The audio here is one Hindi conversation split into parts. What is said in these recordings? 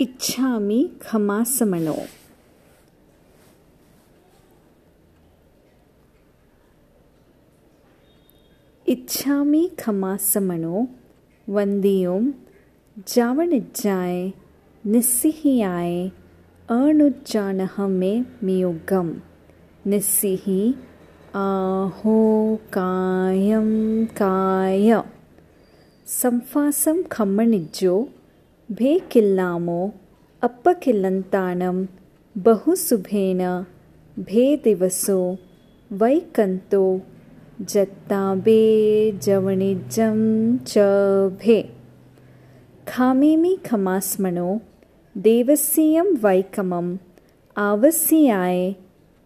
इच्छा इच्छामि खमासमणो इच्छामि वंदियों वन्दियों जाए निस्सिहियाय अणुज्जानः में मियोगम। निस्सिहि, आहो कायम काय। ಸಂಫಾಸಂ ಖಮ್ಮಣಿಜ್ಜೋ ಭೇಕಿಲ್ಲಾಮೋ ಅಪ್ಪಕಿಲ್ಲಂತಾಣಂ ಬಹುಸುಭೇನ ಭೇ ದಿವಸೋ ವೈಕಂತೋ ಜತ್ತಾಬೇ ಜವಣಿಜಂ ಚ ಭೇ ಖಾಮೇಮಿ ಖಮಾಸ್ಮಣೋ ದೇವಸ್ಯಂ ವೈಕಮಂ ಆವಸ್ಯಾಯ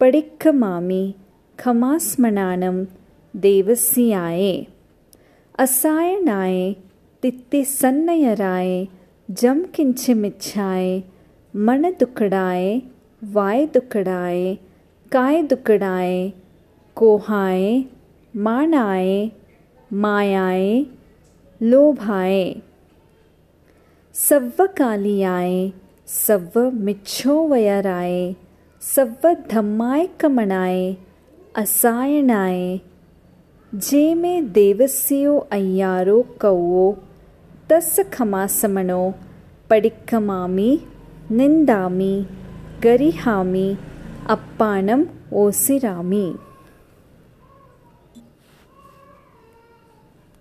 ಪಡಿಕ್ಕಮಾಮಿ ಖಮಾಸ್ಮಣಾನಂ ದೇವಸ್ಯಾಯ ಅಸಾಯಣಾಯ ತಿತ್ತೆ ಸನ್ನಯರಾಯ जम किंचिमिच्छाय मन दुकड़ाए, वाय दुकड़ाए, काय दुकड़ाए कोहाय मानाय मायाए, लोभाए। सव्व कालियाए, सव्व मिच्छोवयराय सव्व धम्माय कमणाय असायणाय जे में देवस्यो अय्यारो कौवो तस् खमासमनो पडिक्कमामि निन्दामि गरिहामि अप्पाणम् ओसिरामि